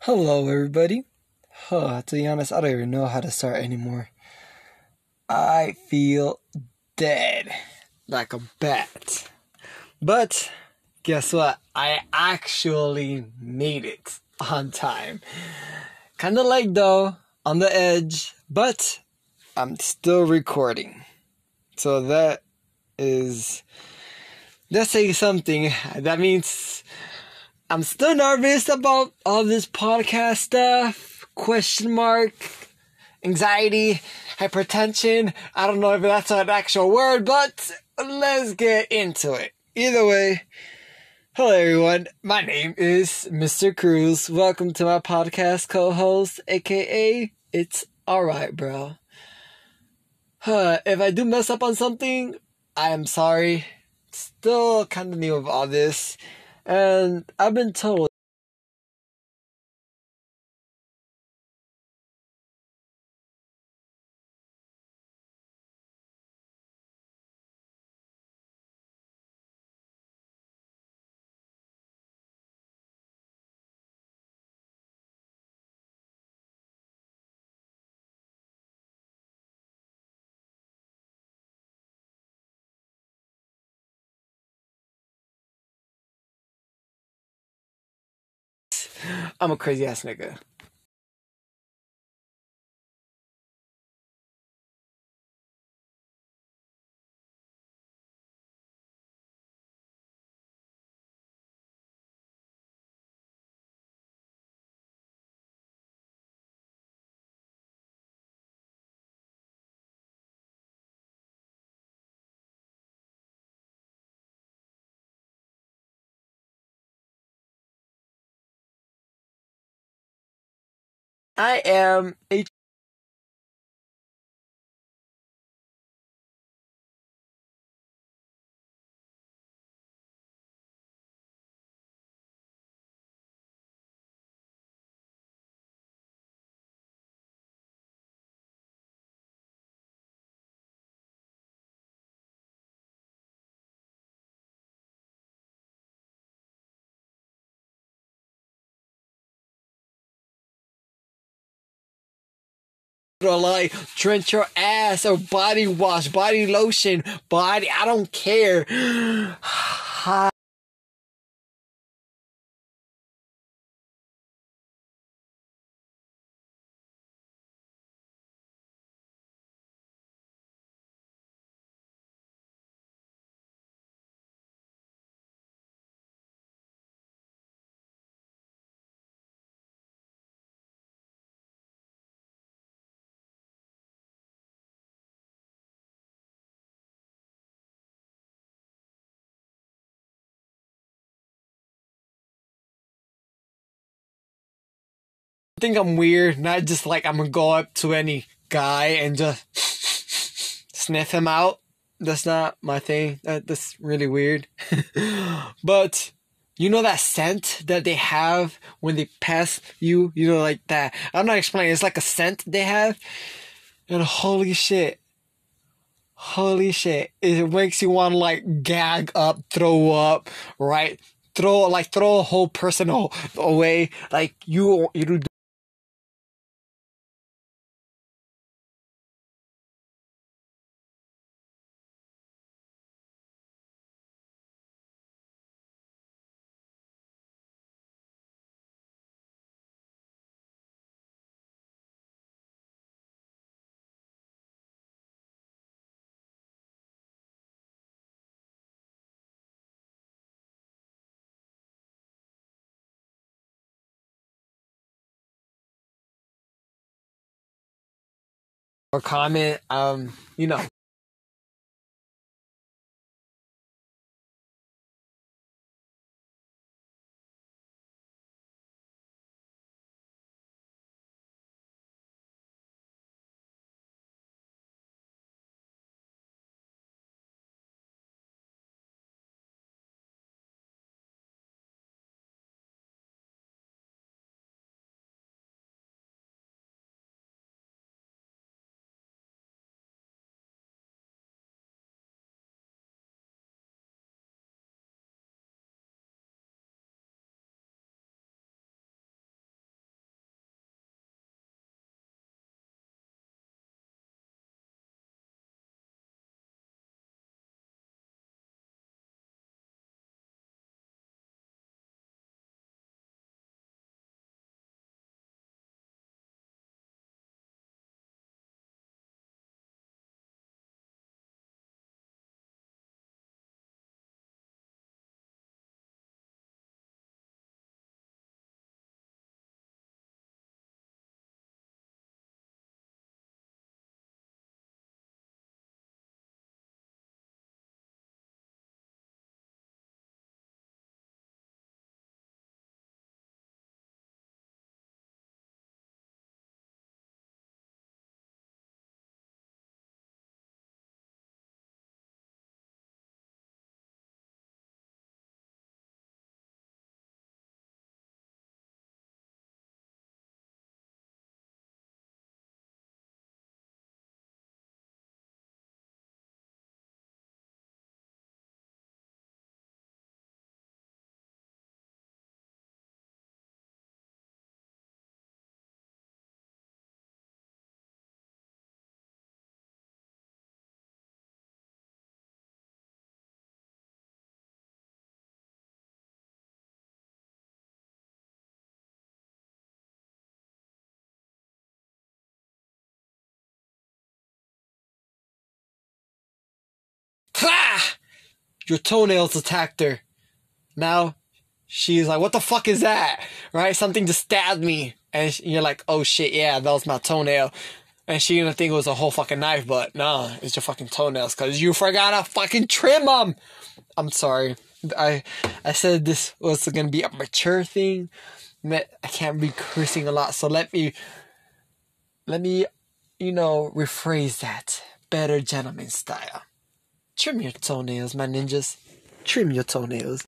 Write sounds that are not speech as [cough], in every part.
Hello, everybody. Huh, to be honest, I don't even know how to start anymore. I feel dead. Like a bat. But, guess what? I actually made it on time. Kinda late though, on the edge, but I'm still recording. So that is, that's saying something. That means I'm still nervous about all this podcast stuff. Question mark. Anxiety, hypertension. I don't know if that's an actual word, but let's get into it. Either way, hello everyone. My name is Mr. Cruz. Welcome to my podcast co-host, aka It's Alright, bro. Huh, if I do mess up on something, I am sorry. Still kind of new of all this. And I've been told I'm a crazy ass nigga. I am a to like drench your ass or body wash, body lotion, body. I don't care. [sighs] think I'm weird, not just like I'm gonna go up to any guy and just sniff him out. That's not my thing. That, that's really weird. [laughs] but you know that scent that they have when they pass you, you know, like that. I'm not explaining. It's like a scent they have, and holy shit, holy shit, it makes you want to like gag up, throw up, right? Throw like throw a whole person away. Like you, you or comment, um, you know, your toenails attacked her. Now she's like, what the fuck is that? Right? Something just stabbed me. And you're like, oh shit, yeah, that was my toenail. And she gonna think it was a whole fucking knife, but nah, it's your fucking toenails because you forgot to fucking trim them. I'm sorry. I I said this was gonna be a mature thing. I can't be cursing a lot, so let me let me, you know, rephrase that better gentleman style. Trim your toenails, my ninjas. Trim your toenails.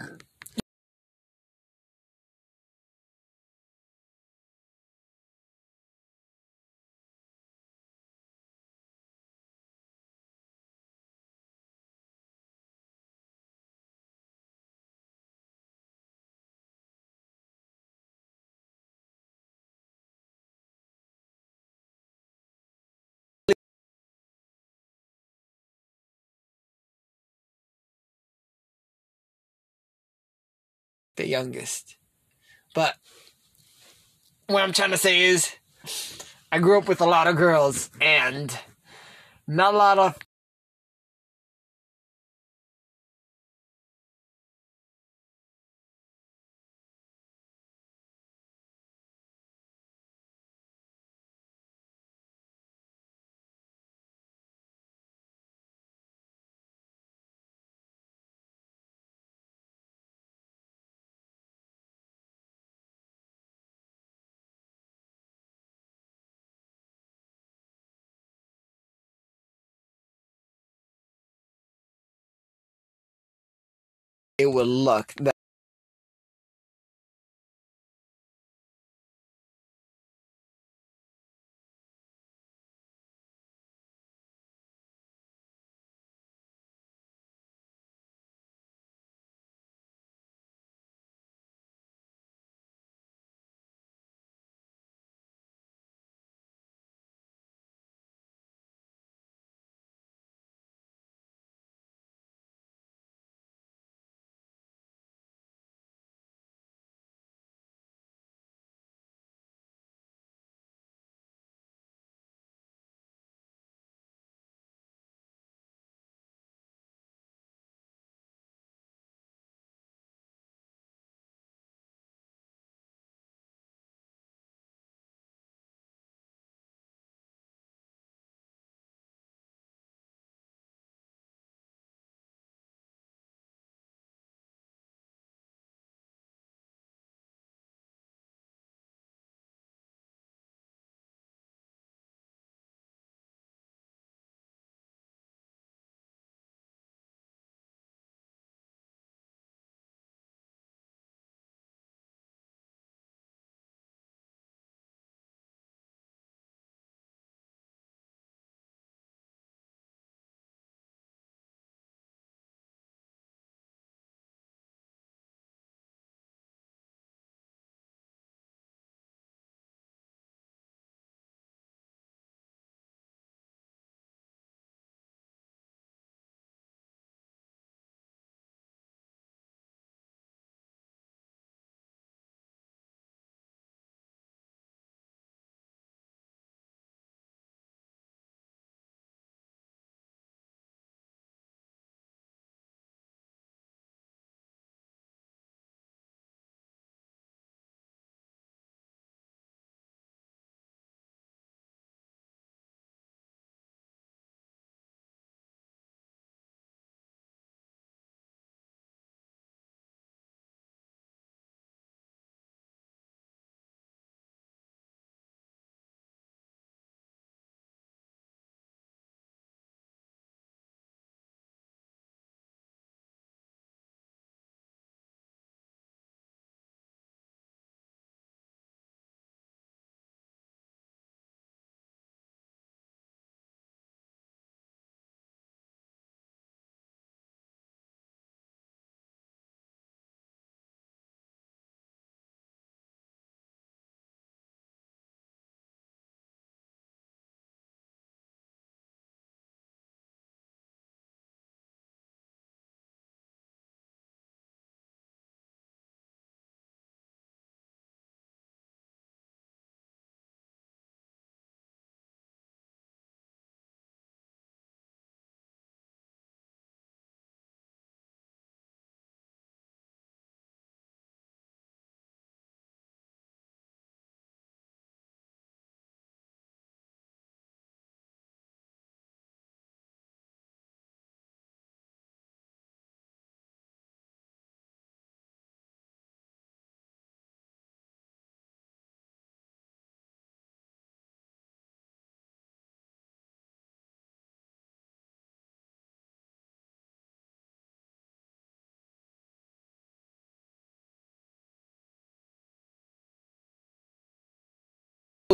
Uh -huh. The youngest. But what I'm trying to say is, I grew up with a lot of girls and not a lot of it would look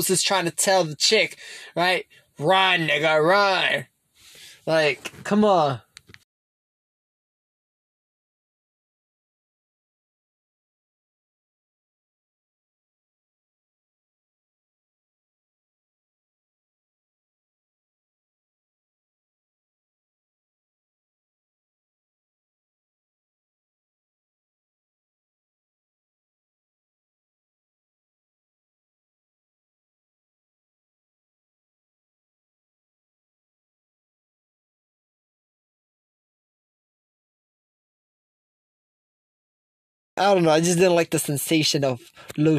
was just trying to tell the chick, right? Run, nigga, run. Like, come on. I don't know. I just didn't like the sensation of low.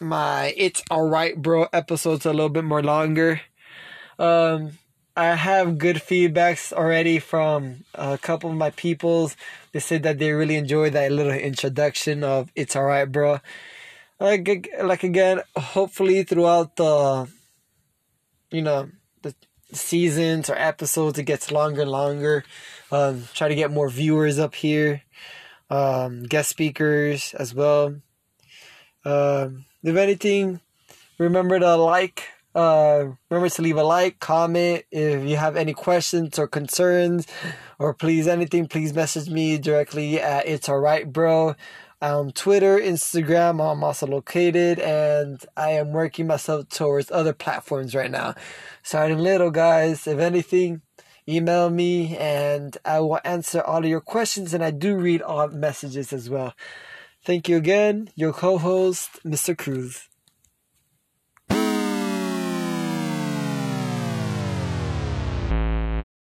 My It's Alright Bro episodes a little bit more longer. Um, I have good feedbacks already from a couple of my peoples. They said that they really enjoyed that little introduction of It's Alright Bro. Like, like again, hopefully throughout the, you know, the seasons or episodes, it gets longer and longer. Um, try to get more viewers up here, um, guest speakers as well. Um, if anything, remember to like. Uh, remember to leave a like, comment if you have any questions or concerns, or please anything. Please message me directly at It's Alright Bro. Twitter, Instagram, I'm also located, and I am working myself towards other platforms right now. Starting little, guys. If anything, email me, and I will answer all of your questions, and I do read all messages as well. Thank you again, your co host, Mr. Cruz.